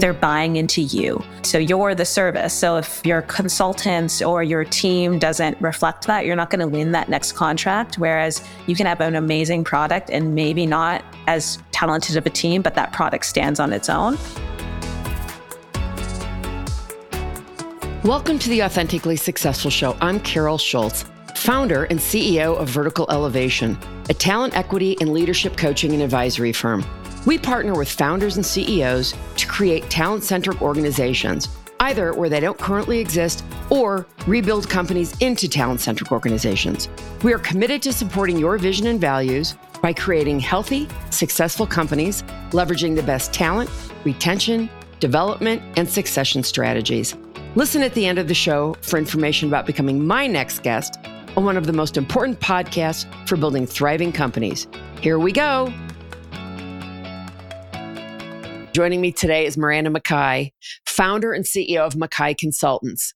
they're buying into you. So you're the service. So if your consultants or your team doesn't reflect that, you're not going to win that next contract. Whereas you can have an amazing product and maybe not as talented of a team, but that product stands on its own. Welcome to the Authentically Successful Show. I'm Carol Schultz, founder and CEO of Vertical Elevation, a talent equity and leadership coaching and advisory firm. We partner with founders and CEOs to create talent centric organizations, either where they don't currently exist or rebuild companies into talent centric organizations. We are committed to supporting your vision and values by creating healthy, successful companies, leveraging the best talent, retention, development, and succession strategies. Listen at the end of the show for information about becoming my next guest on one of the most important podcasts for building thriving companies. Here we go. Joining me today is Miranda McKie, founder and CEO of McKie Consultants.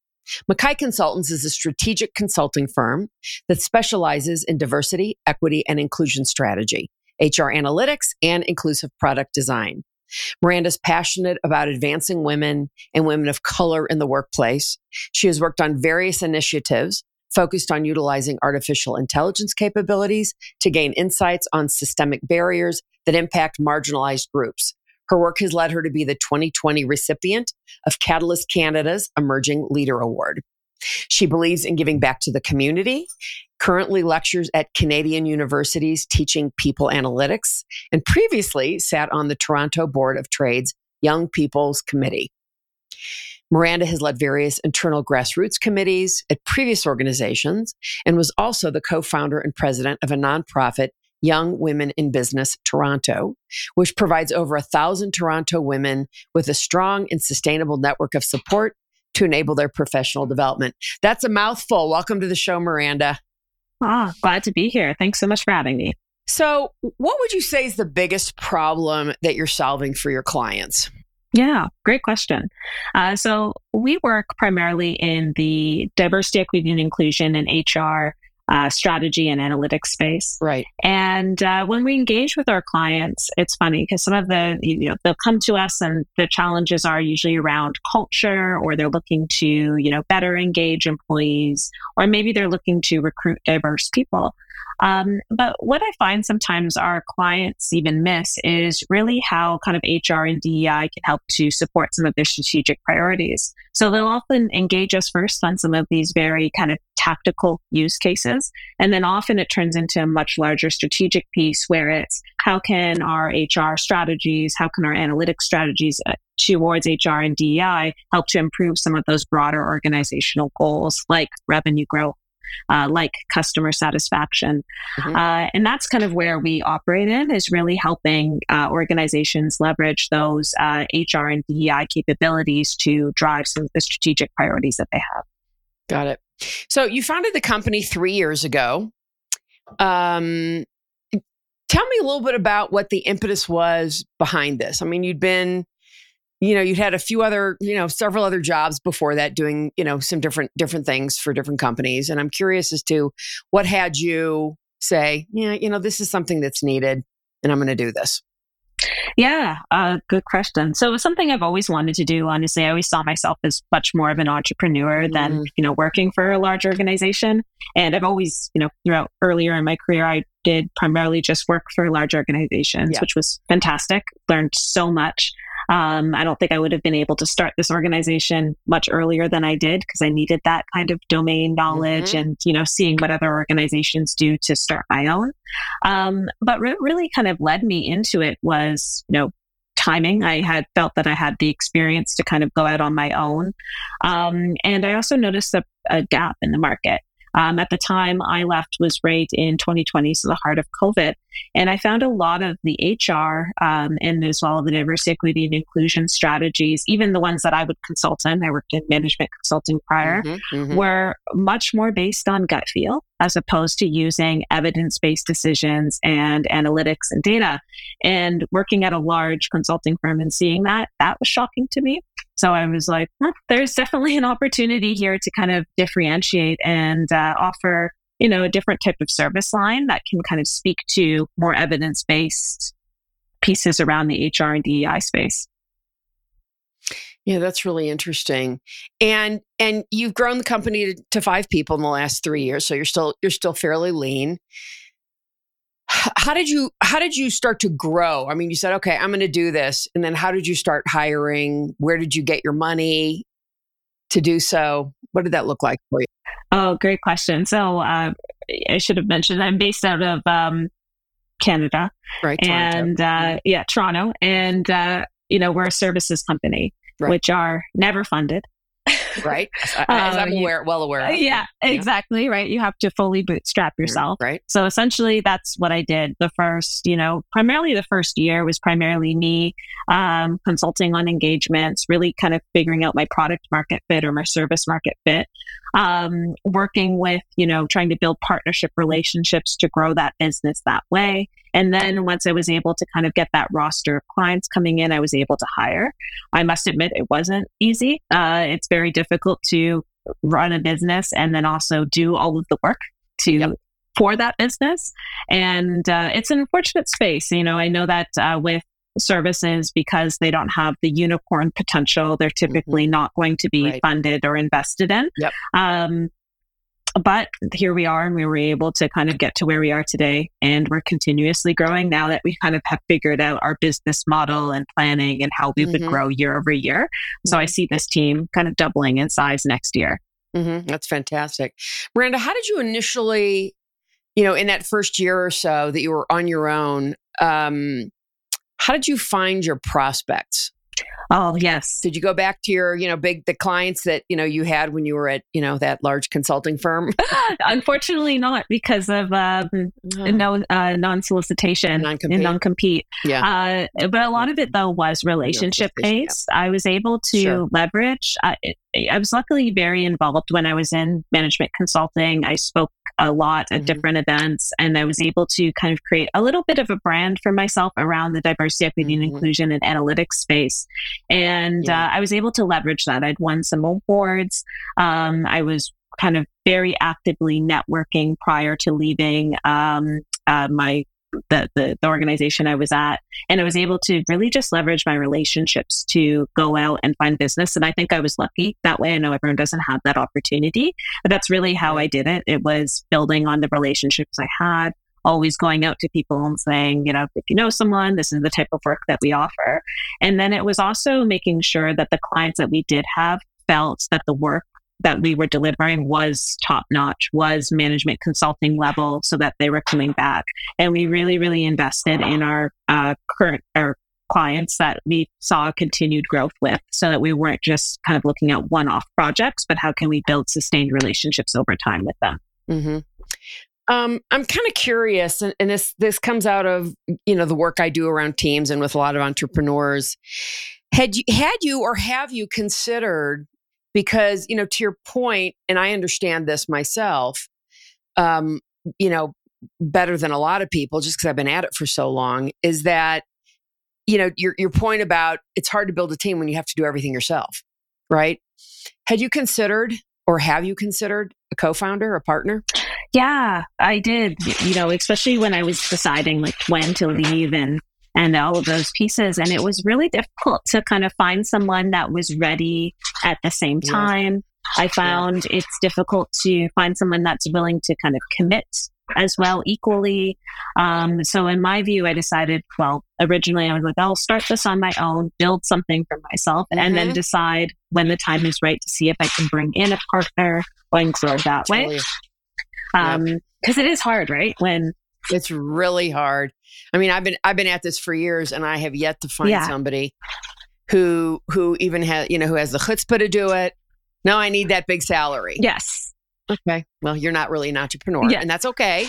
McKie Consultants is a strategic consulting firm that specializes in diversity, equity, and inclusion strategy, HR analytics, and inclusive product design. Miranda's passionate about advancing women and women of color in the workplace. She has worked on various initiatives focused on utilizing artificial intelligence capabilities to gain insights on systemic barriers that impact marginalized groups. Her work has led her to be the 2020 recipient of Catalyst Canada's Emerging Leader Award. She believes in giving back to the community, currently lectures at Canadian universities teaching people analytics, and previously sat on the Toronto Board of Trade's Young People's Committee. Miranda has led various internal grassroots committees at previous organizations and was also the co founder and president of a nonprofit Young Women in Business Toronto, which provides over a thousand Toronto women with a strong and sustainable network of support to enable their professional development. That's a mouthful. Welcome to the show, Miranda. Ah, glad to be here. Thanks so much for having me. So, what would you say is the biggest problem that you're solving for your clients? Yeah, great question. Uh, so, we work primarily in the diversity, equity, and inclusion and HR uh, strategy and analytics space. Right. And uh, when we engage with our clients, it's funny because some of the, you know, they'll come to us and the challenges are usually around culture or they're looking to, you know, better engage employees or maybe they're looking to recruit diverse people. Um, but what I find sometimes our clients even miss is really how kind of HR and DEI can help to support some of their strategic priorities. So they'll often engage us first on some of these very kind of tactical use cases. And then often it turns into a much larger strategic piece where it's how can our HR strategies, how can our analytics strategies uh, towards HR and DEI help to improve some of those broader organizational goals like revenue growth uh, like customer satisfaction. Mm-hmm. Uh, and that's kind of where we operate in is really helping uh, organizations leverage those HR uh, and DEI capabilities to drive some of the strategic priorities that they have. Got it. So you founded the company three years ago. Um, tell me a little bit about what the impetus was behind this. I mean, you'd been you know you'd had a few other you know several other jobs before that doing you know some different different things for different companies and i'm curious as to what had you say yeah you know this is something that's needed and i'm going to do this yeah, uh, good question. So it was something I've always wanted to do. Honestly, I always saw myself as much more of an entrepreneur than mm. you know working for a large organization. And I've always, you know, throughout earlier in my career, I did primarily just work for large organizations, yeah. which was fantastic. Learned so much. Um, I don't think I would have been able to start this organization much earlier than I did because I needed that kind of domain knowledge mm-hmm. and you know seeing what other organizations do to start my own. Um, but re- really, kind of led me into it was you know timing. I had felt that I had the experience to kind of go out on my own. Um, and I also noticed a, a, gap in the market. Um, at the time I left was right in 2020, so the heart of COVID. And I found a lot of the HR um, and as well the diversity, equity, and inclusion strategies, even the ones that I would consult in, I worked in management consulting prior, mm-hmm, mm-hmm. were much more based on gut feel as opposed to using evidence based decisions and analytics and data. And working at a large consulting firm and seeing that, that was shocking to me. So I was like, there's definitely an opportunity here to kind of differentiate and uh, offer, you know, a different type of service line that can kind of speak to more evidence based pieces around the HR and DEI space. Yeah, that's really interesting. And and you've grown the company to, to five people in the last three years, so you're still you're still fairly lean. How did you how did you start to grow? I mean, you said, okay, I'm going to do this, and then how did you start hiring? Where did you get your money to do so? What did that look like for you? Oh, great question. So uh, I should have mentioned I'm based out of um, Canada, right? Toronto. And uh, yeah, Toronto, and uh, you know we're a services company right. which are never funded. Right. As, as I'm um, aware, well aware. Of. Yeah, exactly. Right. You have to fully bootstrap mm, yourself. Right. So essentially, that's what I did. The first, you know, primarily the first year was primarily me um, consulting on engagements, really kind of figuring out my product market fit or my service market fit. Um, working with, you know, trying to build partnership relationships to grow that business that way. And then once I was able to kind of get that roster of clients coming in, I was able to hire. I must admit, it wasn't easy. Uh, it's very difficult to run a business and then also do all of the work to yep. for that business. And uh, it's an unfortunate space. You know, I know that uh, with services because they don't have the unicorn potential. They're typically mm-hmm. not going to be right. funded or invested in. Yep. Um, but here we are and we were able to kind of get to where we are today and we're continuously growing now that we kind of have figured out our business model and planning and how we mm-hmm. would grow year over year so i mm-hmm. see this team kind of doubling in size next year mm-hmm. that's fantastic miranda how did you initially you know in that first year or so that you were on your own um, how did you find your prospects Oh, yes. Did you go back to your, you know, big the clients that, you know, you had when you were at, you know, that large consulting firm? Unfortunately not because of um, oh. no uh, non-solicitation non-compete. non-compete. Yeah. Uh, but a lot of it though was relationship based. Yeah. I was able to sure. leverage uh, I was luckily very involved when I was in management consulting. I spoke a lot at mm-hmm. different events and I was able to kind of create a little bit of a brand for myself around the diversity, equity, mm-hmm. and inclusion and analytics space. And yeah. uh, I was able to leverage that. I'd won some awards. Um, I was kind of very actively networking prior to leaving um, uh, my the, the, the organization I was at. And I was able to really just leverage my relationships to go out and find business. And I think I was lucky that way. I know everyone doesn't have that opportunity, but that's really how I did it. It was building on the relationships I had, always going out to people and saying, you know, if you know someone, this is the type of work that we offer. And then it was also making sure that the clients that we did have felt that the work that we were delivering was top notch, was management consulting level, so that they were coming back. And we really, really invested in our uh, current our clients that we saw continued growth with, so that we weren't just kind of looking at one-off projects, but how can we build sustained relationships over time with them. Mm-hmm. Um, I'm kind of curious, and, and this this comes out of you know the work I do around teams and with a lot of entrepreneurs. Had you had you or have you considered because you know to your point and i understand this myself um you know better than a lot of people just because i've been at it for so long is that you know your your point about it's hard to build a team when you have to do everything yourself right? Had you considered or have you considered a co-founder a partner? Yeah i did you know especially when i was deciding like when to leave and and all of those pieces. And it was really difficult to kind of find someone that was ready at the same time. Yeah. I found yeah. it's difficult to find someone that's willing to kind of commit as well equally. Um, so in my view, I decided, well, originally I was like, I'll start this on my own, build something for myself, mm-hmm. and then decide when the time is right to see if I can bring in a partner and grow that totally. way. Um, because it is hard, right? When it's really hard. I mean, I've been I've been at this for years, and I have yet to find yeah. somebody who who even has you know who has the chutzpah to do it. No, I need that big salary. Yes. Okay. Well, you're not really an entrepreneur, yeah. and that's okay.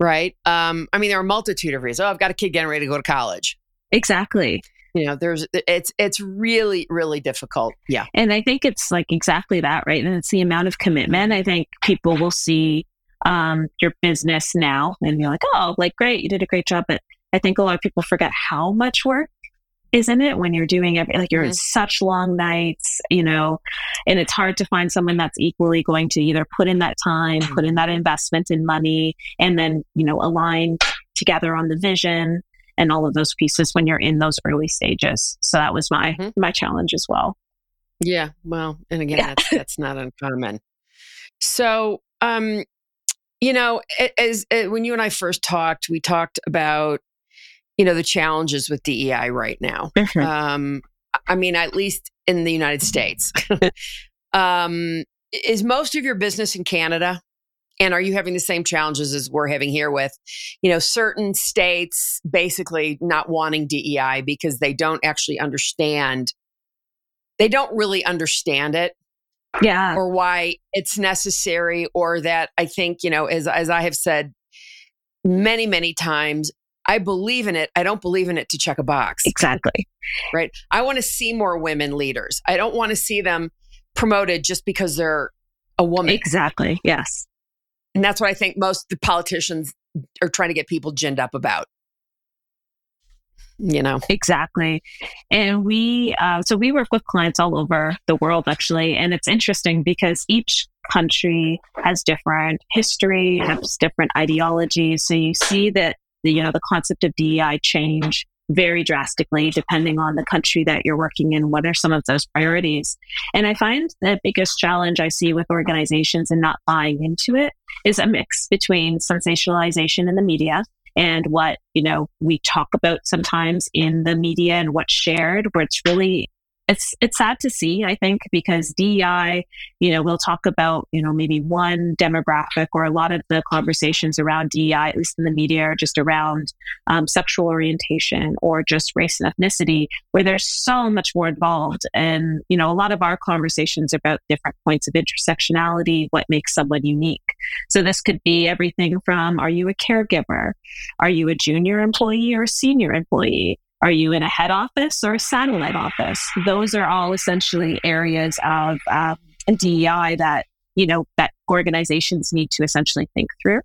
Right. Um, I mean, there are a multitude of reasons. Oh, I've got a kid getting ready to go to college. Exactly. You know, there's it's it's really really difficult. Yeah. And I think it's like exactly that, right? And it's the amount of commitment. I think people will see um, your business now and be like, oh, like, great, you did a great job. But I think a lot of people forget how much work is in it when you're doing it. Like, you're mm-hmm. in such long nights, you know, and it's hard to find someone that's equally going to either put in that time, put in that investment in money, and then, you know, align together on the vision and all of those pieces when you're in those early stages. So that was my mm-hmm. my challenge as well. Yeah, well, and again, yeah. that's that's not uncommon. So, um, you know, as, as when you and I first talked, we talked about you know the challenges with DEI right now. Mm-hmm. Um, I mean, at least in the United States. um, is most of your business in Canada? And are you having the same challenges as we're having here with, you know, certain states basically not wanting DEI because they don't actually understand, they don't really understand it. Yeah. Or why it's necessary, or that I think, you know, as, as I have said many, many times, I believe in it. I don't believe in it to check a box. Exactly. Right. I want to see more women leaders. I don't want to see them promoted just because they're a woman. Exactly. Yes. And that's what I think most the politicians are trying to get people ginned up about. You know, exactly. And we, uh, so we work with clients all over the world, actually. And it's interesting because each country has different history, has different ideologies. So you see that, the, you know, the concept of DEI change very drastically depending on the country that you're working in. What are some of those priorities? And I find the biggest challenge I see with organizations and not buying into it is a mix between sensationalization in the media and what you know we talk about sometimes in the media and what's shared where it's really it's it's sad to see, I think, because DEI, you know, we'll talk about, you know, maybe one demographic or a lot of the conversations around DEI, at least in the media, are just around um, sexual orientation or just race and ethnicity, where there's so much more involved. And, you know, a lot of our conversations about different points of intersectionality, what makes someone unique. So this could be everything from are you a caregiver? Are you a junior employee or a senior employee? Are you in a head office or a satellite office? Those are all essentially areas of um, DEI that you know that organizations need to essentially think through.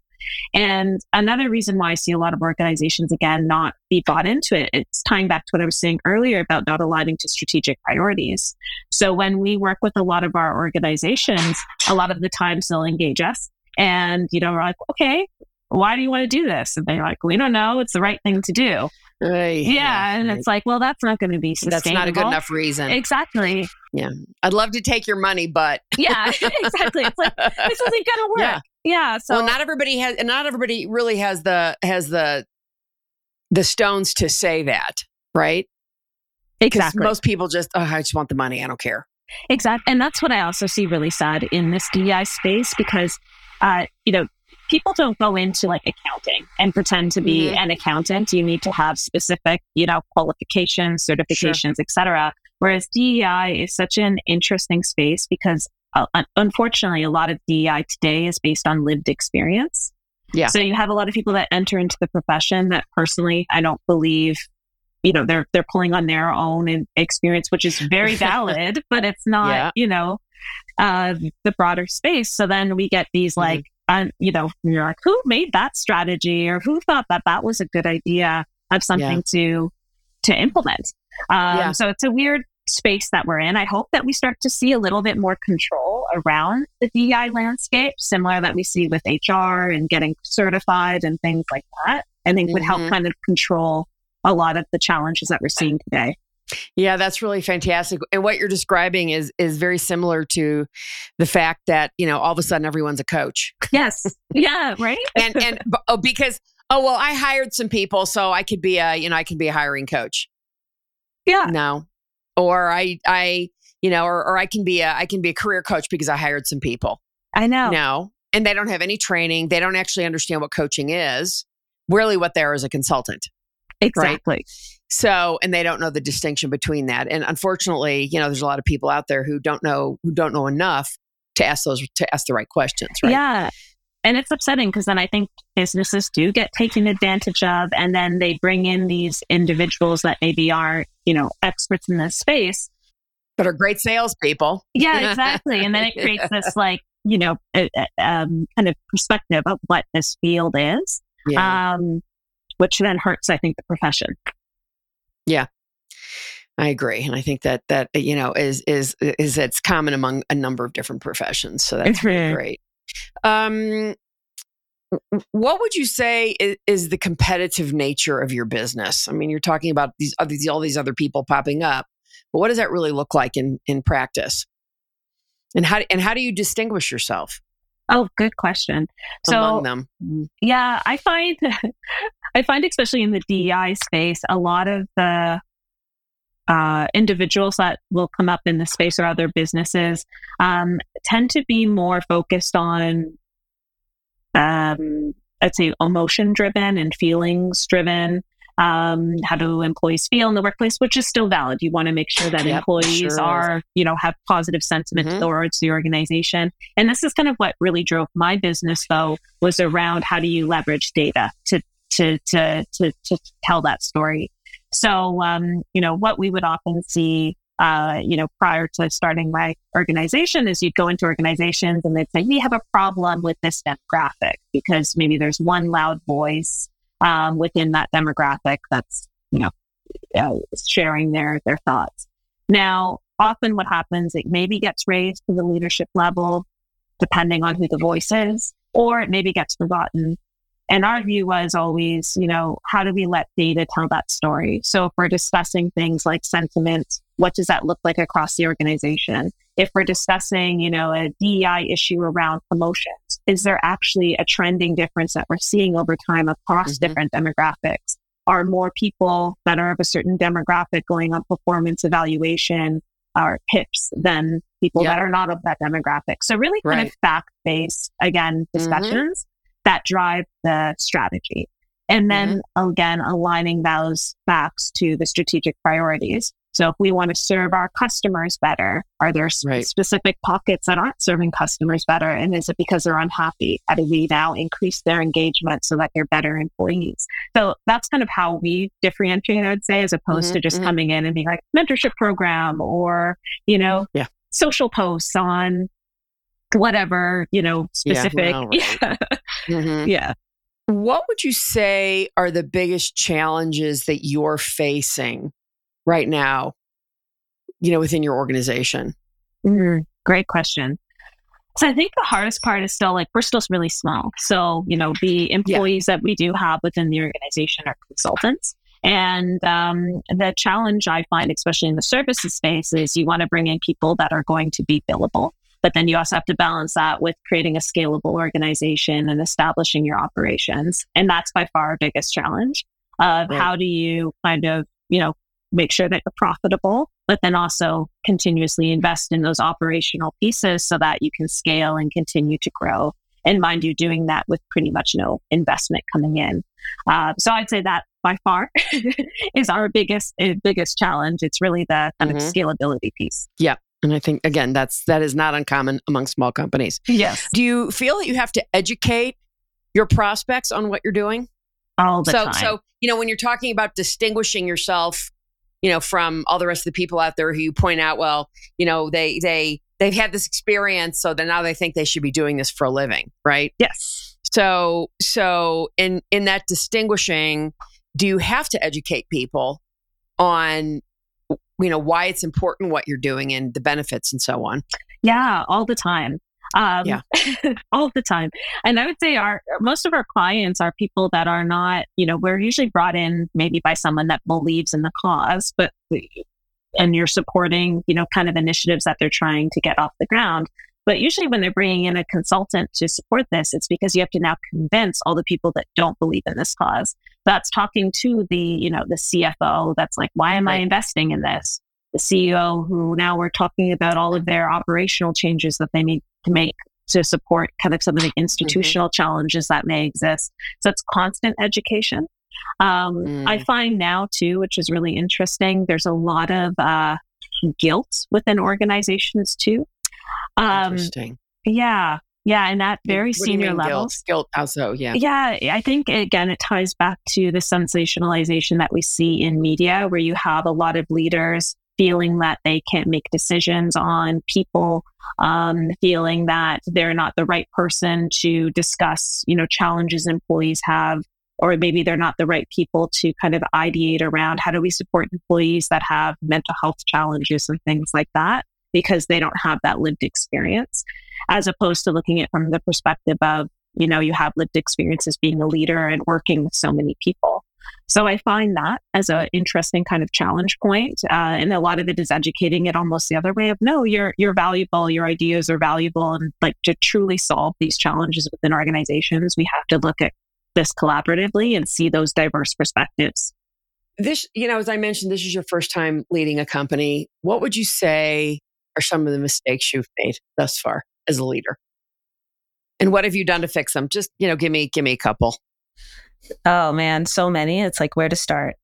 And another reason why I see a lot of organizations again not be bought into it, it's tying back to what I was saying earlier about not aligning to strategic priorities. So when we work with a lot of our organizations, a lot of the times they'll engage us and you know we're like, okay, why do you want to do this? And they're like, we don't know. It's the right thing to do. Right. Yeah. yeah. And it's like, well, that's not going to be sustainable. That's not a good enough reason. Exactly. Yeah. I'd love to take your money, but. yeah, exactly. It's like, this isn't going to work. Yeah. yeah. So, well, not everybody has, and not everybody really has the, has the, the stones to say that, right? Exactly. Most people just, oh, I just want the money. I don't care. Exactly. And that's what I also see really sad in this DEI space because, uh, you know, people don't go into like accounting and pretend to be mm-hmm. an accountant. You need to have specific, you know, qualifications, certifications, sure. etc. Whereas DEI is such an interesting space because uh, unfortunately, a lot of DEI today is based on lived experience. Yeah. So you have a lot of people that enter into the profession that personally, I don't believe, you know, they're they're pulling on their own experience, which is very valid, but it's not, yeah. you know, uh, the broader space. So then we get these mm-hmm. And you know you're like who made that strategy or who thought that that was a good idea of something yeah. to to implement um, yeah. so it's a weird space that we're in i hope that we start to see a little bit more control around the DEI landscape similar that we see with hr and getting certified and things like that i think mm-hmm. would help mm-hmm. kind of control a lot of the challenges that we're seeing today yeah, that's really fantastic. And what you're describing is is very similar to the fact that, you know, all of a sudden everyone's a coach. Yes. Yeah, right? and and oh, because oh well, I hired some people so I could be a, you know, I can be a hiring coach. Yeah. No. Or I I, you know, or or I can be a I can be a career coach because I hired some people. I know. No. And they don't have any training. They don't actually understand what coaching is. Really what they are is a consultant. Exactly. Right? So, and they don't know the distinction between that. And unfortunately, you know, there's a lot of people out there who don't know who don't know enough to ask those to ask the right questions, right? Yeah. And it's upsetting because then I think businesses do get taken advantage of and then they bring in these individuals that maybe aren't, you know, experts in this space. But are great salespeople. Yeah, exactly. and then it creates this like, you know, um, kind of perspective of what this field is. Yeah. Um, which then hurts, I think, the profession. Yeah. I agree, and I think that that you know is is is it's common among a number of different professions. So that's really great. Um, what would you say is, is, the competitive nature of your business? I mean, you're talking about these, these all these other people popping up, but what does that really look like in in practice? And how and how do you distinguish yourself? Oh, good question. So, them. Mm-hmm. yeah, I find I find especially in the DEI space, a lot of the uh, individuals that will come up in the space or other businesses um, tend to be more focused on um, I'd say emotion driven and feelings driven. Um, how do employees feel in the workplace, which is still valid. You want to make sure that yep, employees sure are, you know, have positive sentiment mm-hmm. towards the organization. And this is kind of what really drove my business, though, was around how do you leverage data to to to to, to tell that story. So, um, you know, what we would often see uh, you know, prior to starting my organization is you'd go into organizations and they'd say, we have a problem with this demographic because maybe there's one loud voice um, within that demographic that's, you know, uh, sharing their, their thoughts. Now, often what happens, it maybe gets raised to the leadership level, depending on who the voice is, or it maybe gets forgotten and our view was always, you know, how do we let data tell that story? So if we're discussing things like sentiment, what does that look like across the organization? If we're discussing, you know, a DEI issue around promotions, is there actually a trending difference that we're seeing over time across mm-hmm. different demographics? Are more people that are of a certain demographic going on performance evaluation or PIPs than people yep. that are not of that demographic? So really kind right. of fact based, again, mm-hmm. discussions. Mm-hmm that drive the strategy. And then mm-hmm. again, aligning those facts to the strategic priorities. So if we want to serve our customers better, are there right. specific pockets that aren't serving customers better? And is it because they're unhappy? How do we now increase their engagement so that they're better employees? So that's kind of how we differentiate, I would say, as opposed mm-hmm, to just mm-hmm. coming in and being like mentorship program or, you know, yeah. social posts on whatever, you know, specific. Yeah. Well, right. mm-hmm. yeah. What would you say are the biggest challenges that you're facing right now, you know, within your organization? Mm, great question. So I think the hardest part is still like we're still really small. So, you know, the employees yeah. that we do have within the organization are consultants. And um, the challenge I find, especially in the services space, is you want to bring in people that are going to be billable. But then you also have to balance that with creating a scalable organization and establishing your operations. And that's by far our biggest challenge of right. how do you kind of, you know, make sure that you're profitable, but then also continuously invest in those operational pieces so that you can scale and continue to grow. And mind you, doing that with pretty much no investment coming in. Uh, so I'd say that by far is our biggest uh, biggest challenge. It's really the kind mm-hmm. of scalability piece. Yeah, and I think again, that's that is not uncommon among small companies. Yes. Do you feel that you have to educate your prospects on what you're doing? All the so, time. So, you know, when you're talking about distinguishing yourself, you know, from all the rest of the people out there who you point out, well, you know, they they they've had this experience, so then now they think they should be doing this for a living, right? Yes. So so in in that distinguishing, do you have to educate people on you know why it's important what you're doing and the benefits and so on. Yeah all the time. Um, yeah. all the time. And i would say our most of our clients are people that are not you know we're usually brought in maybe by someone that believes in the cause but and you're supporting you know kind of initiatives that they're trying to get off the ground but usually when they're bringing in a consultant to support this, it's because you have to now convince all the people that don't believe in this cause. That's talking to the, you know, the CFO that's like, why am. I investing in this? The CEO who now we're talking about all of their operational changes that they need to make to support kind of some of the mm-hmm. institutional mm-hmm. challenges that may exist. So it's constant education. Um, mm. I find now too, which is really interesting, there's a lot of uh, guilt within organizations too. Um, Interesting. Yeah. Yeah. And at very senior levels. Guilt, guilt also. Yeah. Yeah. I think, again, it ties back to the sensationalization that we see in media, where you have a lot of leaders feeling that they can't make decisions on people, um, feeling that they're not the right person to discuss, you know, challenges employees have, or maybe they're not the right people to kind of ideate around how do we support employees that have mental health challenges and things like that because they don't have that lived experience, as opposed to looking at from the perspective of, you know, you have lived experiences being a leader and working with so many people. So I find that as an interesting kind of challenge point. Uh, and a lot of it is educating it almost the other way of no, you're you're valuable, your ideas are valuable, and like to truly solve these challenges within organizations, we have to look at this collaboratively and see those diverse perspectives. This, you know, as I mentioned, this is your first time leading a company. What would you say are some of the mistakes you've made thus far as a leader? And what have you done to fix them? Just, you know, give me give me a couple. Oh man, so many. It's like where to start.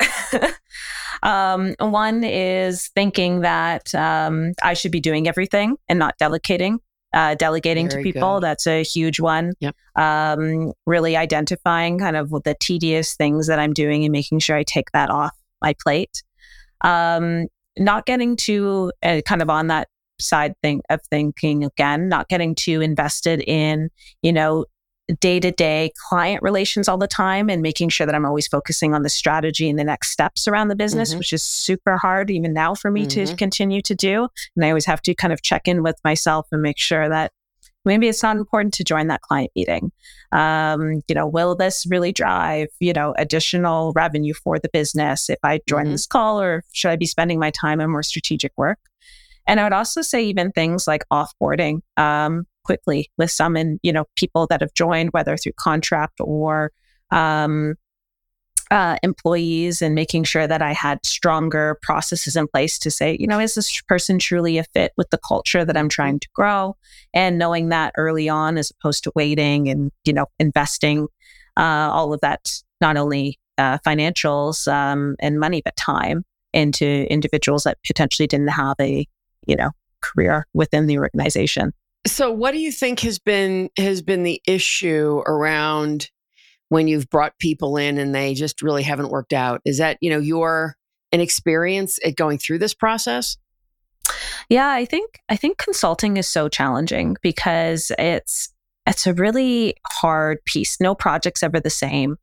um, one is thinking that um, I should be doing everything and not delegating. Uh, delegating Very to people, good. that's a huge one. Yep. Um, really identifying kind of the tedious things that I'm doing and making sure I take that off my plate. Um, not getting too uh, kind of on that side thing of thinking again, not getting too invested in, you know, day to day client relations all the time and making sure that I'm always focusing on the strategy and the next steps around the business, mm-hmm. which is super hard even now for me mm-hmm. to continue to do. And I always have to kind of check in with myself and make sure that maybe it's not important to join that client meeting. Um, you know, will this really drive, you know, additional revenue for the business if I join mm-hmm. this call or should I be spending my time on more strategic work? And I would also say even things like offboarding. Um, quickly with some and you know people that have joined whether through contract or um, uh, employees and making sure that I had stronger processes in place to say, you know, is this person truly a fit with the culture that I'm trying to grow? And knowing that early on as opposed to waiting and, you know, investing uh, all of that, not only uh, financials um, and money, but time into individuals that potentially didn't have a, you know, career within the organization. So what do you think has been has been the issue around when you've brought people in and they just really haven't worked out? Is that, you know, your an experience at going through this process? Yeah, I think I think consulting is so challenging because it's it's a really hard piece. No project's ever the same.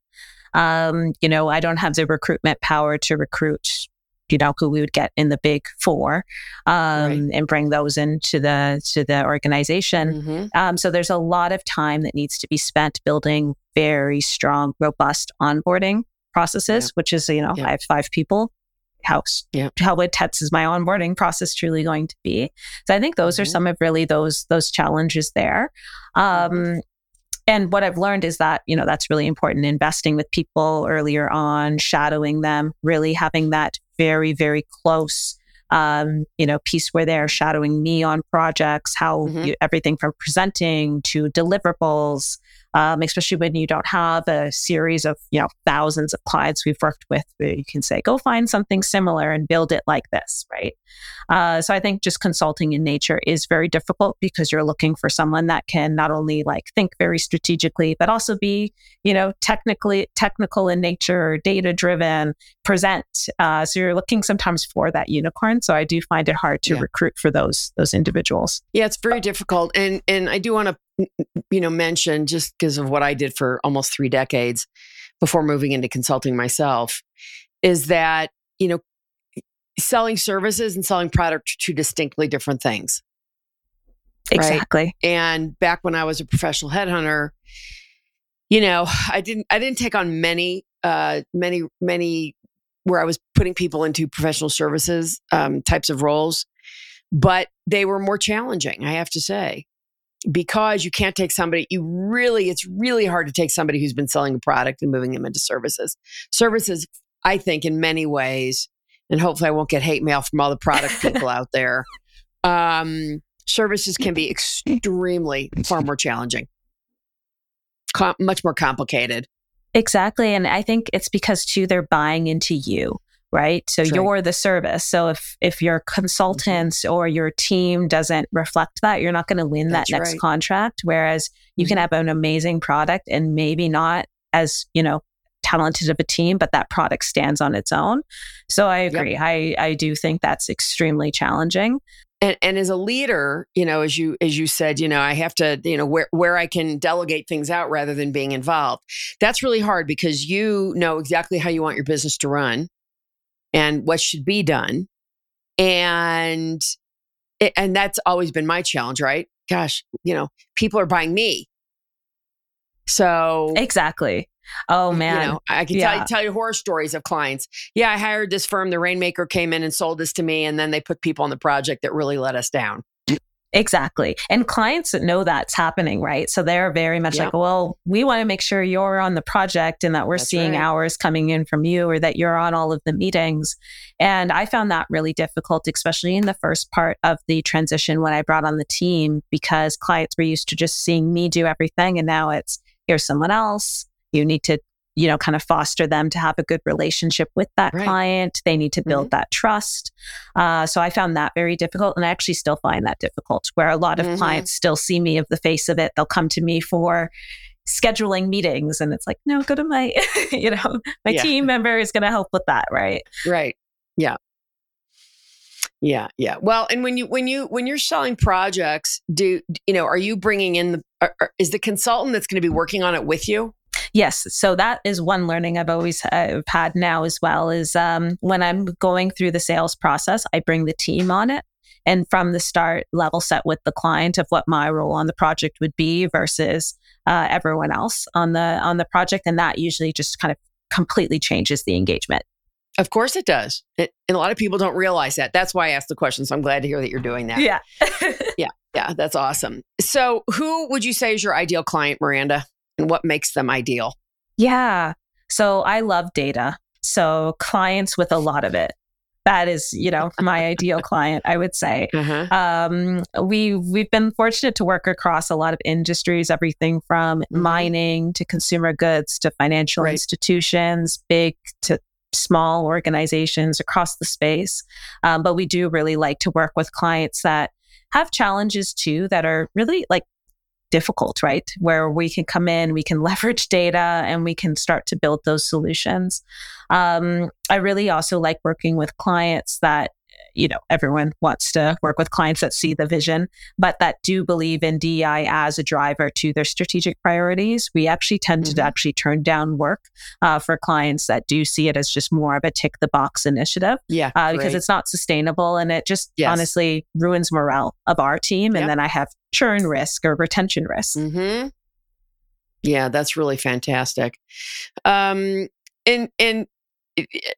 Um, you know, I don't have the recruitment power to recruit you know, who we would get in the big four, um, right. and bring those into the to the organization. Mm-hmm. Um, so there's a lot of time that needs to be spent building very strong, robust onboarding processes, yeah. which is you know, yeah. I have five people. How yeah. how intense is my onboarding process truly going to be? So I think those mm-hmm. are some of really those those challenges there. Mm-hmm. Um, and what I've learned is that, you know, that's really important investing with people earlier on, shadowing them, really having that very, very close um, you know, piece where they're shadowing me on projects, how mm-hmm. you, everything from presenting to deliverables, um, especially when you don't have a series of you know thousands of clients we've worked with where you can say go find something similar and build it like this right? Uh, so i think just consulting in nature is very difficult because you're looking for someone that can not only like think very strategically but also be you know technically technical in nature data driven present. Uh, so you're looking sometimes for that unicorn. So i do find it hard to yeah. recruit for those those individuals. Yeah it's very difficult. And and i do want to you know, mention just because of what I did for almost three decades before moving into consulting myself is that, you know, selling services and selling product are two distinctly different things. Exactly. Right? And back when I was a professional headhunter, you know, I didn't I didn't take on many uh many many where I was putting people into professional services um, types of roles, but they were more challenging, I have to say because you can't take somebody you really it's really hard to take somebody who's been selling a product and moving them into services. Services i think in many ways and hopefully i won't get hate mail from all the product people out there um, services can be extremely far more challenging. Com- much more complicated. Exactly and i think it's because too they're buying into you right so True. you're the service so if if your consultants mm-hmm. or your team doesn't reflect that you're not going to win That's that next right. contract whereas you mm-hmm. can have an amazing product and maybe not as you know talented of a team but that product stands on its own so i agree yep. i i do think that's extremely challenging and, and as a leader you know as you as you said you know i have to you know where where i can delegate things out rather than being involved that's really hard because you know exactly how you want your business to run and what should be done. And and that's always been my challenge, right? Gosh, you know, people are buying me. So exactly. Oh man, you know, I can yeah. tell, tell you horror stories of clients. Yeah, I hired this firm. The rainmaker came in and sold this to me, and then they put people on the project that really let us down. Exactly. And clients know that's happening, right? So they're very much like, well, we want to make sure you're on the project and that we're that's seeing right. hours coming in from you or that you're on all of the meetings. And I found that really difficult, especially in the first part of the transition when I brought on the team, because clients were used to just seeing me do everything. And now it's here's someone else. You need to you know, kind of foster them to have a good relationship with that right. client. They need to build mm-hmm. that trust. Uh, so I found that very difficult. And I actually still find that difficult where a lot of mm-hmm. clients still see me of the face of it. They'll come to me for scheduling meetings and it's like, no, go to my, you know, my yeah. team member is going to help with that. Right. Right. Yeah. Yeah, yeah. Well, and when you when you when you're selling projects, do you know? Are you bringing in the? Are, are, is the consultant that's going to be working on it with you? Yes. So that is one learning I've always uh, had now as well is um, when I'm going through the sales process, I bring the team on it. And from the start, level set with the client of what my role on the project would be versus uh, everyone else on the on the project, and that usually just kind of completely changes the engagement. Of course it does. It, and a lot of people don't realize that. That's why I asked the question. So I'm glad to hear that you're doing that. Yeah. yeah. Yeah. That's awesome. So, who would you say is your ideal client, Miranda? And what makes them ideal? Yeah. So I love data. So clients with a lot of it. That is, you know, my ideal client, I would say. Uh-huh. Um, we we've been fortunate to work across a lot of industries, everything from mm-hmm. mining to consumer goods to financial right. institutions, big to small organizations across the space. Um, but we do really like to work with clients that have challenges too that are really like difficult, right? Where we can come in, we can leverage data, and we can start to build those solutions. Um, I really also like working with clients that you know, everyone wants to work with clients that see the vision, but that do believe in DEI as a driver to their strategic priorities. We actually tend mm-hmm. to actually turn down work uh, for clients that do see it as just more of a tick the box initiative. Yeah. Uh, because it's not sustainable and it just yes. honestly ruins morale of our team. And yep. then I have churn risk or retention risk. Mm-hmm. Yeah, that's really fantastic. Um, and and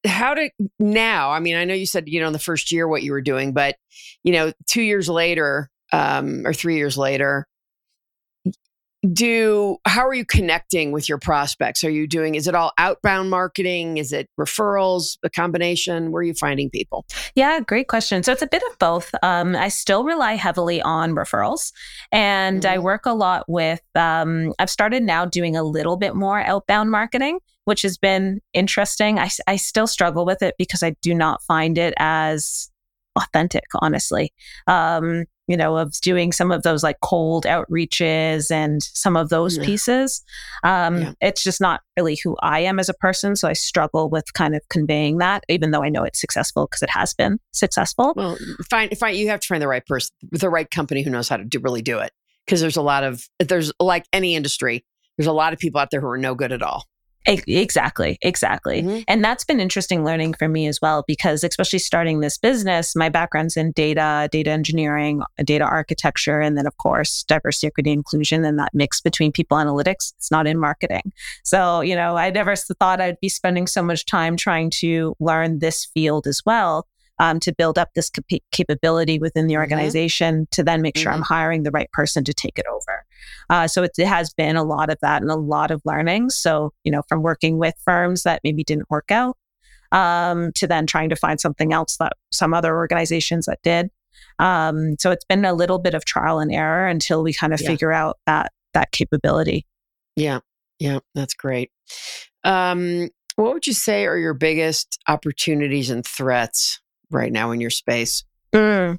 how to now i mean i know you said you know in the first year what you were doing but you know two years later um, or three years later do how are you connecting with your prospects? Are you doing is it all outbound marketing? Is it referrals a combination? Where are you finding people? Yeah great question. So it's a bit of both um, i still rely heavily on referrals and mm-hmm. i work a lot with um, i've started now doing a little bit more outbound marketing which has been interesting I, I still struggle with it because i do not find it as authentic honestly um, you know, of doing some of those like cold outreaches and some of those yeah. pieces. Um, yeah. It's just not really who I am as a person. So I struggle with kind of conveying that, even though I know it's successful because it has been successful. Well, fine, fine. You have to find the right person, the right company who knows how to do, really do it. Because there's a lot of, there's like any industry, there's a lot of people out there who are no good at all. Exactly, exactly. Mm-hmm. And that's been interesting learning for me as well, because especially starting this business, my background's in data, data engineering, data architecture, and then, of course, diversity, equity, inclusion, and that mix between people analytics. It's not in marketing. So, you know, I never thought I'd be spending so much time trying to learn this field as well um, to build up this cap- capability within the mm-hmm. organization mm-hmm. to then make sure mm-hmm. I'm hiring the right person to take it over. Uh, so it, it, has been a lot of that and a lot of learning. So, you know, from working with firms that maybe didn't work out um, to then trying to find something else that some other organizations that did. Um, so it's been a little bit of trial and error until we kind of yeah. figure out that that capability. Yeah, yeah, that's great. Um, what would you say are your biggest opportunities and threats right now in your space? Mm.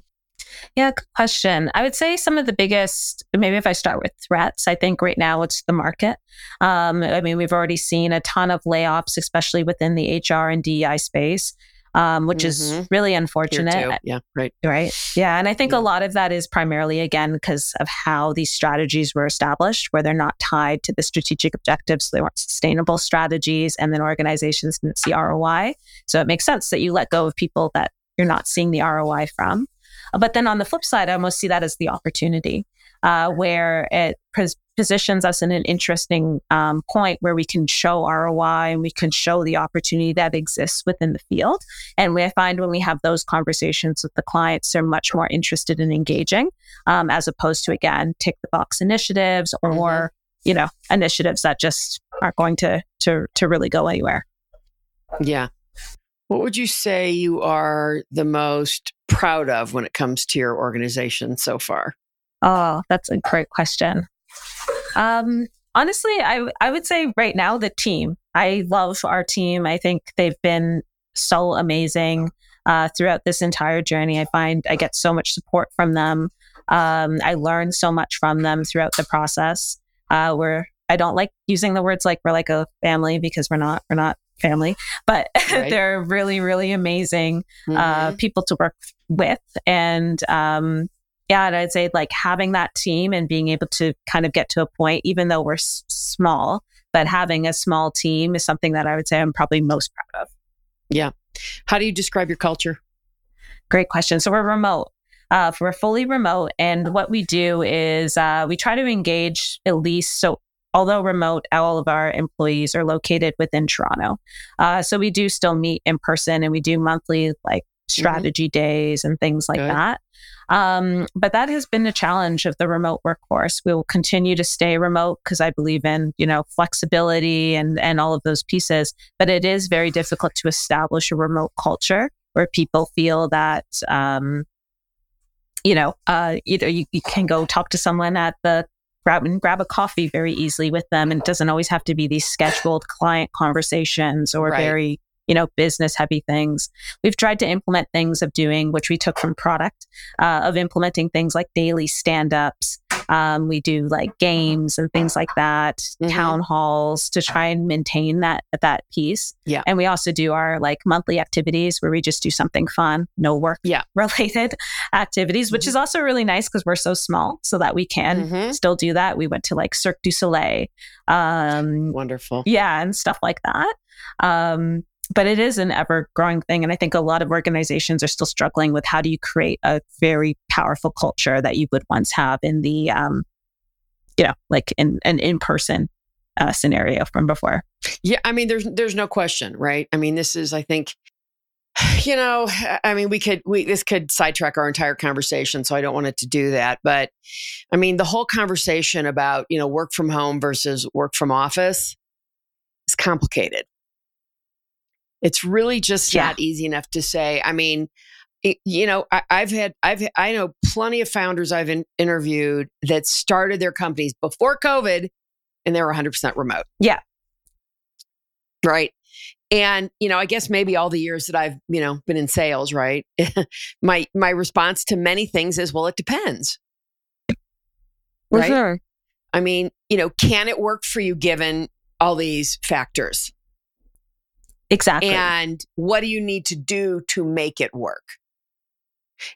Yeah, good question. I would say some of the biggest, maybe if I start with threats, I think right now it's the market. Um, I mean, we've already seen a ton of layoffs, especially within the HR and DEI space. Um, which mm-hmm. is really unfortunate. Yeah, right. Right. Yeah. And I think yeah. a lot of that is primarily, again, because of how these strategies were established, where they're not tied to the strategic objectives. They weren't sustainable strategies, and then organizations didn't see ROI. So it makes sense that you let go of people that you're not seeing the ROI from. But then on the flip side, I almost see that as the opportunity uh, where it pres- positions us in an interesting um, point where we can show ROI and we can show the opportunity that exists within the field. And we find when we have those conversations with the clients, they're much more interested in engaging um, as opposed to, again, tick the box initiatives or, mm-hmm. you know, initiatives that just aren't going to, to, to really go anywhere. Yeah. What would you say you are the most proud of when it comes to your organization so far? Oh, that's a great question. Um, honestly, I I would say right now the team. I love our team. I think they've been so amazing uh, throughout this entire journey. I find I get so much support from them. Um, I learn so much from them throughout the process. Uh, we're I don't like using the words like we're like a family because we're not. We're not family, but right. they're really, really amazing uh, mm-hmm. uh, people to work with. And um, yeah, and I'd say like having that team and being able to kind of get to a point, even though we're s- small, but having a small team is something that I would say I'm probably most proud of. Yeah. How do you describe your culture? Great question. So we're remote. Uh, we're fully remote, and what we do is uh, we try to engage at least. So although remote, all of our employees are located within Toronto. Uh, so we do still meet in person, and we do monthly like. Strategy mm-hmm. days and things like Good. that. Um, but that has been a challenge of the remote workforce. We will continue to stay remote because I believe in, you know, flexibility and, and all of those pieces. But it is very difficult to establish a remote culture where people feel that, um, you know, uh, either you, you can go talk to someone at the grab and grab a coffee very easily with them. And it doesn't always have to be these scheduled client conversations or right. very you know, business heavy things. We've tried to implement things of doing, which we took from product, uh, of implementing things like daily stand ups. Um, we do like games and things like that, mm-hmm. town halls to try and maintain that that piece. Yeah. And we also do our like monthly activities where we just do something fun, no work yeah. related activities, which mm-hmm. is also really nice because we're so small so that we can mm-hmm. still do that. We went to like Cirque du Soleil. Um, Wonderful. Yeah, and stuff like that. Um, but it is an ever growing thing. And I think a lot of organizations are still struggling with how do you create a very powerful culture that you would once have in the, um, you know, like in an in person uh, scenario from before. Yeah, I mean, there's there's no question, right? I mean, this is, I think, you know, I mean, we could we this could sidetrack our entire conversation, so I don't want it to do that. But I mean, the whole conversation about you know work from home versus work from office is complicated it's really just yeah. not easy enough to say. I mean, it, you know, I, have had, I've, I know plenty of founders I've in, interviewed that started their companies before COVID and they were 100% remote. Yeah. Right. And, you know, I guess maybe all the years that I've, you know, been in sales, right? my, my response to many things is, well, it depends. For right? sure. I mean, you know, can it work for you given all these factors? Exactly. And what do you need to do to make it work?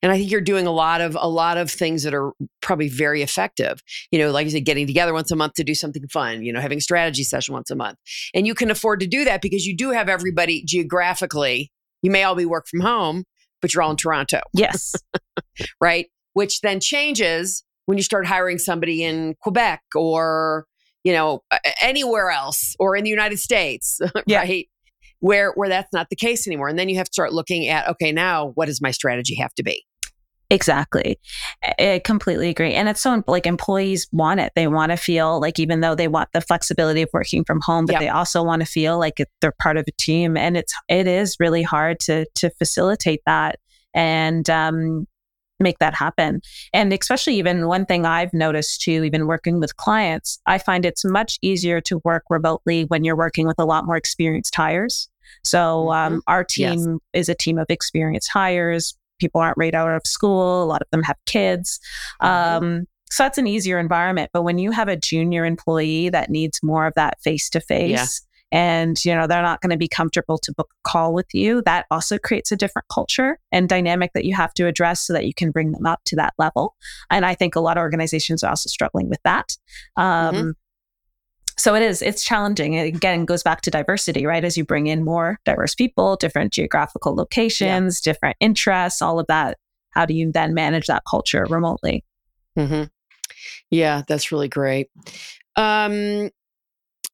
And I think you're doing a lot of a lot of things that are probably very effective. You know, like I said, getting together once a month to do something fun, you know, having a strategy session once a month. And you can afford to do that because you do have everybody geographically. You may all be work from home, but you're all in Toronto. Yes. right? Which then changes when you start hiring somebody in Quebec or, you know, anywhere else or in the United States. Yeah. Right where where that's not the case anymore and then you have to start looking at okay now what does my strategy have to be Exactly. I completely agree. And it's so like employees want it. They want to feel like even though they want the flexibility of working from home, but yep. they also want to feel like they're part of a team. And it's it is really hard to to facilitate that and um, make that happen. And especially even one thing I've noticed too, even working with clients, I find it's much easier to work remotely when you're working with a lot more experienced hires. So mm-hmm. um, our team yes. is a team of experienced hires. People aren't right out of school. A lot of them have kids. Mm-hmm. Um, so that's an easier environment. But when you have a junior employee that needs more of that face to face, and you know they're not going to be comfortable to book a call with you that also creates a different culture and dynamic that you have to address so that you can bring them up to that level and i think a lot of organizations are also struggling with that um, mm-hmm. so it is it's challenging it again goes back to diversity right as you bring in more diverse people different geographical locations yeah. different interests all of that how do you then manage that culture remotely? Mm-hmm. Yeah, that's really great. Um,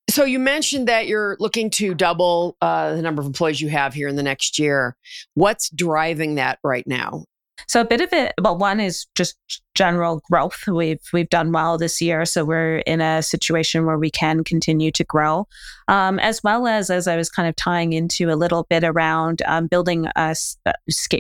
so you mentioned that you're looking to double uh, the number of employees you have here in the next year. What's driving that right now? So a bit of it, well, one is just general growth. We've we've done well this year, so we're in a situation where we can continue to grow, um, as well as as I was kind of tying into a little bit around um, building us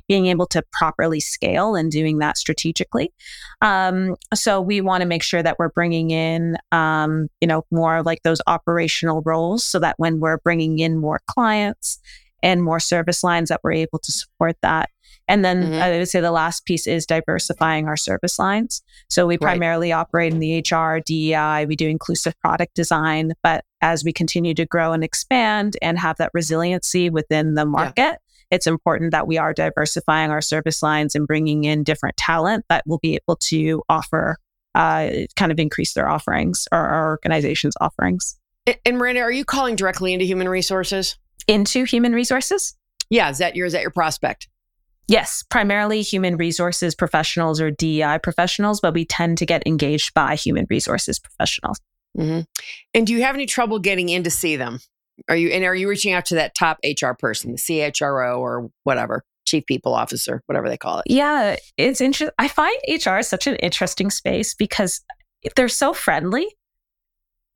being able to properly scale and doing that strategically. Um, so we want to make sure that we're bringing in, um, you know, more like those operational roles, so that when we're bringing in more clients and more service lines, that we're able to support that. And then mm-hmm. I would say the last piece is diversifying our service lines. So we right. primarily operate in the HR, DEI, we do inclusive product design. But as we continue to grow and expand and have that resiliency within the market, yeah. it's important that we are diversifying our service lines and bringing in different talent that will be able to offer, uh, kind of increase their offerings or our organization's offerings. And, and Miranda, are you calling directly into human resources? Into human resources? Yeah, is that your is that your prospect? Yes, primarily human resources professionals or DEI professionals, but we tend to get engaged by human resources professionals. Mm-hmm. And do you have any trouble getting in to see them? Are you and are you reaching out to that top HR person, the CHRO or whatever, chief people officer, whatever they call it? Yeah, it's interesting. I find HR such an interesting space because they're so friendly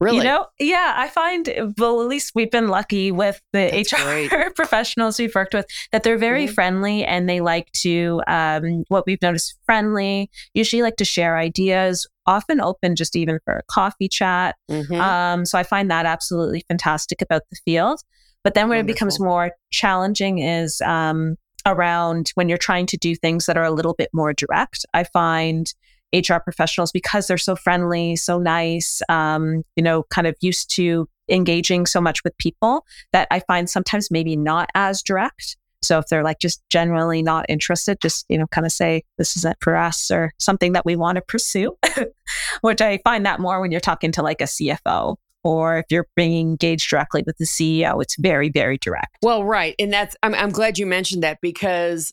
Really? You know, yeah, I find, well, at least we've been lucky with the That's HR great. professionals we've worked with that they're very mm-hmm. friendly and they like to, um, what we've noticed, friendly, usually like to share ideas, often open just even for a coffee chat. Mm-hmm. Um, so I find that absolutely fantastic about the field. But then when Wonderful. it becomes more challenging is um, around when you're trying to do things that are a little bit more direct. I find HR professionals because they're so friendly, so nice, um, you know, kind of used to engaging so much with people that I find sometimes maybe not as direct. So if they're like just generally not interested, just, you know, kind of say, this isn't for us or something that we want to pursue, which I find that more when you're talking to like a CFO or if you're being engaged directly with the CEO, it's very, very direct. Well, right. And that's, I'm, I'm glad you mentioned that because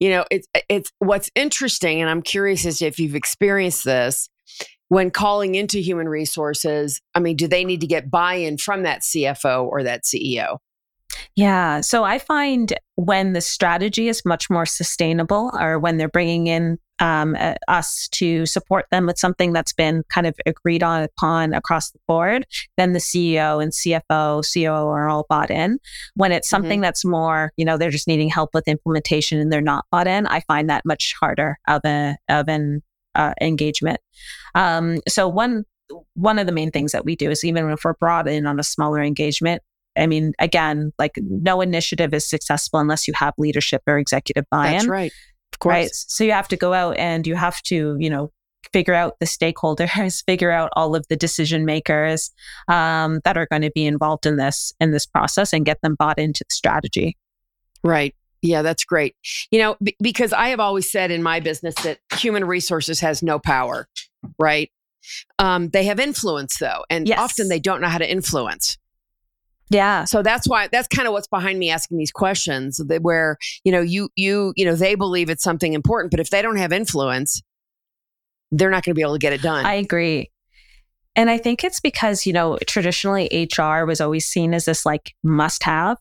you know it's it's what's interesting and i'm curious as if you've experienced this when calling into human resources i mean do they need to get buy-in from that cfo or that ceo yeah. So I find when the strategy is much more sustainable or when they're bringing in um, uh, us to support them with something that's been kind of agreed on upon across the board, then the CEO and CFO, COO are all bought in. When it's something mm-hmm. that's more, you know, they're just needing help with implementation and they're not bought in, I find that much harder of a of an uh, engagement. Um, so one one of the main things that we do is even if we're brought in on a smaller engagement, I mean, again, like no initiative is successful unless you have leadership or executive buy-in. That's right. Of course. Right. So you have to go out and you have to, you know, figure out the stakeholders, figure out all of the decision makers um, that are going to be involved in this in this process, and get them bought into the strategy. Right. Yeah, that's great. You know, b- because I have always said in my business that human resources has no power, right? Um, they have influence though, and yes. often they don't know how to influence. Yeah. So that's why that's kind of what's behind me asking these questions where, you know, you you you know, they believe it's something important, but if they don't have influence, they're not going to be able to get it done. I agree. And I think it's because, you know, traditionally HR was always seen as this like must have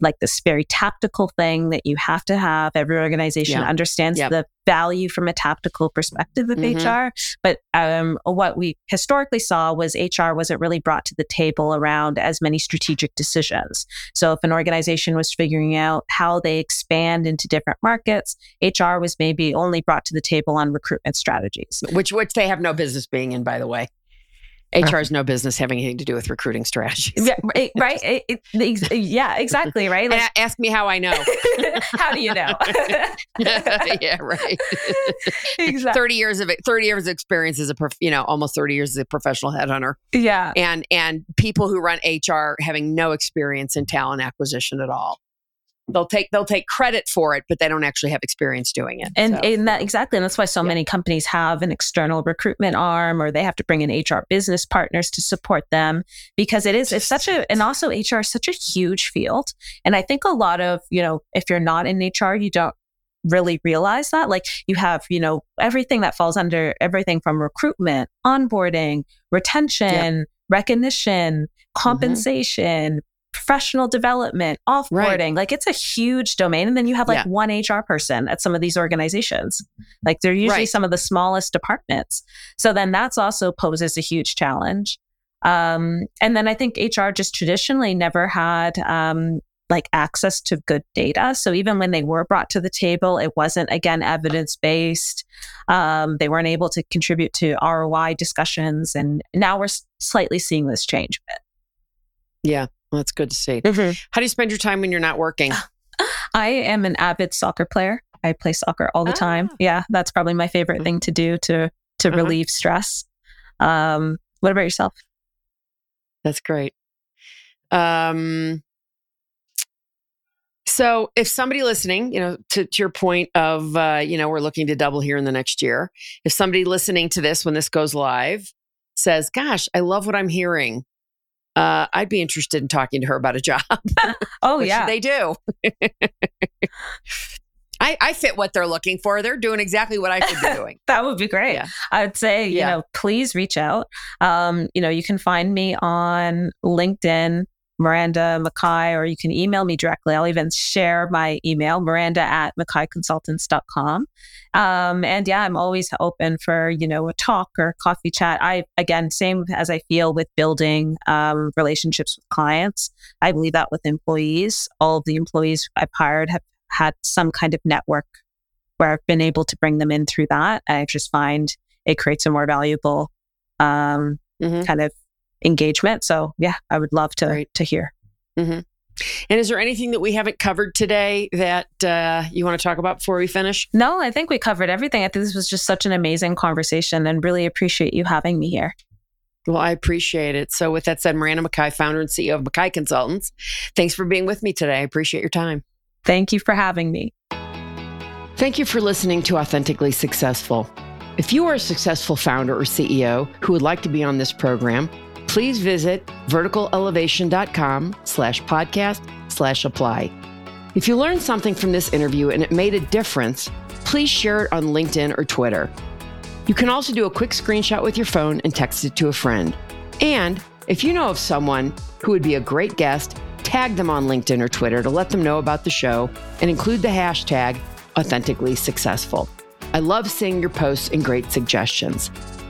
like this very tactical thing that you have to have. Every organization yeah. understands yep. the value from a tactical perspective of mm-hmm. HR. But um, what we historically saw was HR wasn't really brought to the table around as many strategic decisions. So if an organization was figuring out how they expand into different markets, HR was maybe only brought to the table on recruitment strategies. Which which they have no business being in, by the way. HR uh-huh. has no business having anything to do with recruiting strategies. Yeah, right? It, it, yeah, exactly. Right. Like, ask me how I know. how do you know? yeah, right. exactly. Thirty years of thirty years of experience as a prof, you know almost thirty years as a professional headhunter. Yeah, and and people who run HR having no experience in talent acquisition at all they'll take they'll take credit for it, but they don't actually have experience doing it. And, so. and that exactly, and that's why so yeah. many companies have an external recruitment arm, or they have to bring in HR business partners to support them because it is it's such a and also HR is such a huge field. And I think a lot of you know if you're not in HR, you don't really realize that. Like you have, you know, everything that falls under everything from recruitment, onboarding, retention, yep. recognition, mm-hmm. compensation, mm-hmm. Professional development, offboarding. Right. Like it's a huge domain. And then you have like yeah. one HR person at some of these organizations. Like they're usually right. some of the smallest departments. So then that's also poses a huge challenge. Um, and then I think HR just traditionally never had um, like access to good data. So even when they were brought to the table, it wasn't again evidence based. Um, they weren't able to contribute to ROI discussions, and now we're slightly seeing this change a bit. Yeah, well, that's good to see. Mm-hmm. How do you spend your time when you're not working? I am an avid soccer player. I play soccer all the ah. time. Yeah, that's probably my favorite mm-hmm. thing to do to to uh-huh. relieve stress. Um, what about yourself? That's great. Um, so, if somebody listening, you know, to, to your point of, uh, you know, we're looking to double here in the next year. If somebody listening to this when this goes live says, "Gosh, I love what I'm hearing," uh, I'd be interested in talking to her about a job. oh yeah, they do. I, I, fit what they're looking for. They're doing exactly what I should be doing. that would be great. Yeah. I'd say, you yeah. know, please reach out. Um, you know, you can find me on LinkedIn Miranda McKie, or you can email me directly. I'll even share my email, miranda at McKieconsultants.com. Um, and yeah, I'm always open for, you know, a talk or coffee chat. I, again, same as I feel with building um, relationships with clients. I believe that with employees. All of the employees I've hired have had some kind of network where I've been able to bring them in through that. I just find it creates a more valuable um, mm-hmm. kind of engagement. So yeah, I would love to to hear. Mm-hmm. And is there anything that we haven't covered today that uh, you want to talk about before we finish? No, I think we covered everything. I think this was just such an amazing conversation and really appreciate you having me here. Well, I appreciate it. So, with that said, Miranda McKie, founder and CEO of McKie Consultants, thanks for being with me today. I appreciate your time. Thank you for having me. Thank you for listening to Authentically Successful. If you are a successful founder or CEO who would like to be on this program, please visit verticalelevation.com slash podcast slash apply. If you learned something from this interview and it made a difference, please share it on LinkedIn or Twitter. You can also do a quick screenshot with your phone and text it to a friend. And if you know of someone who would be a great guest, tag them on LinkedIn or Twitter to let them know about the show and include the hashtag authentically successful. I love seeing your posts and great suggestions.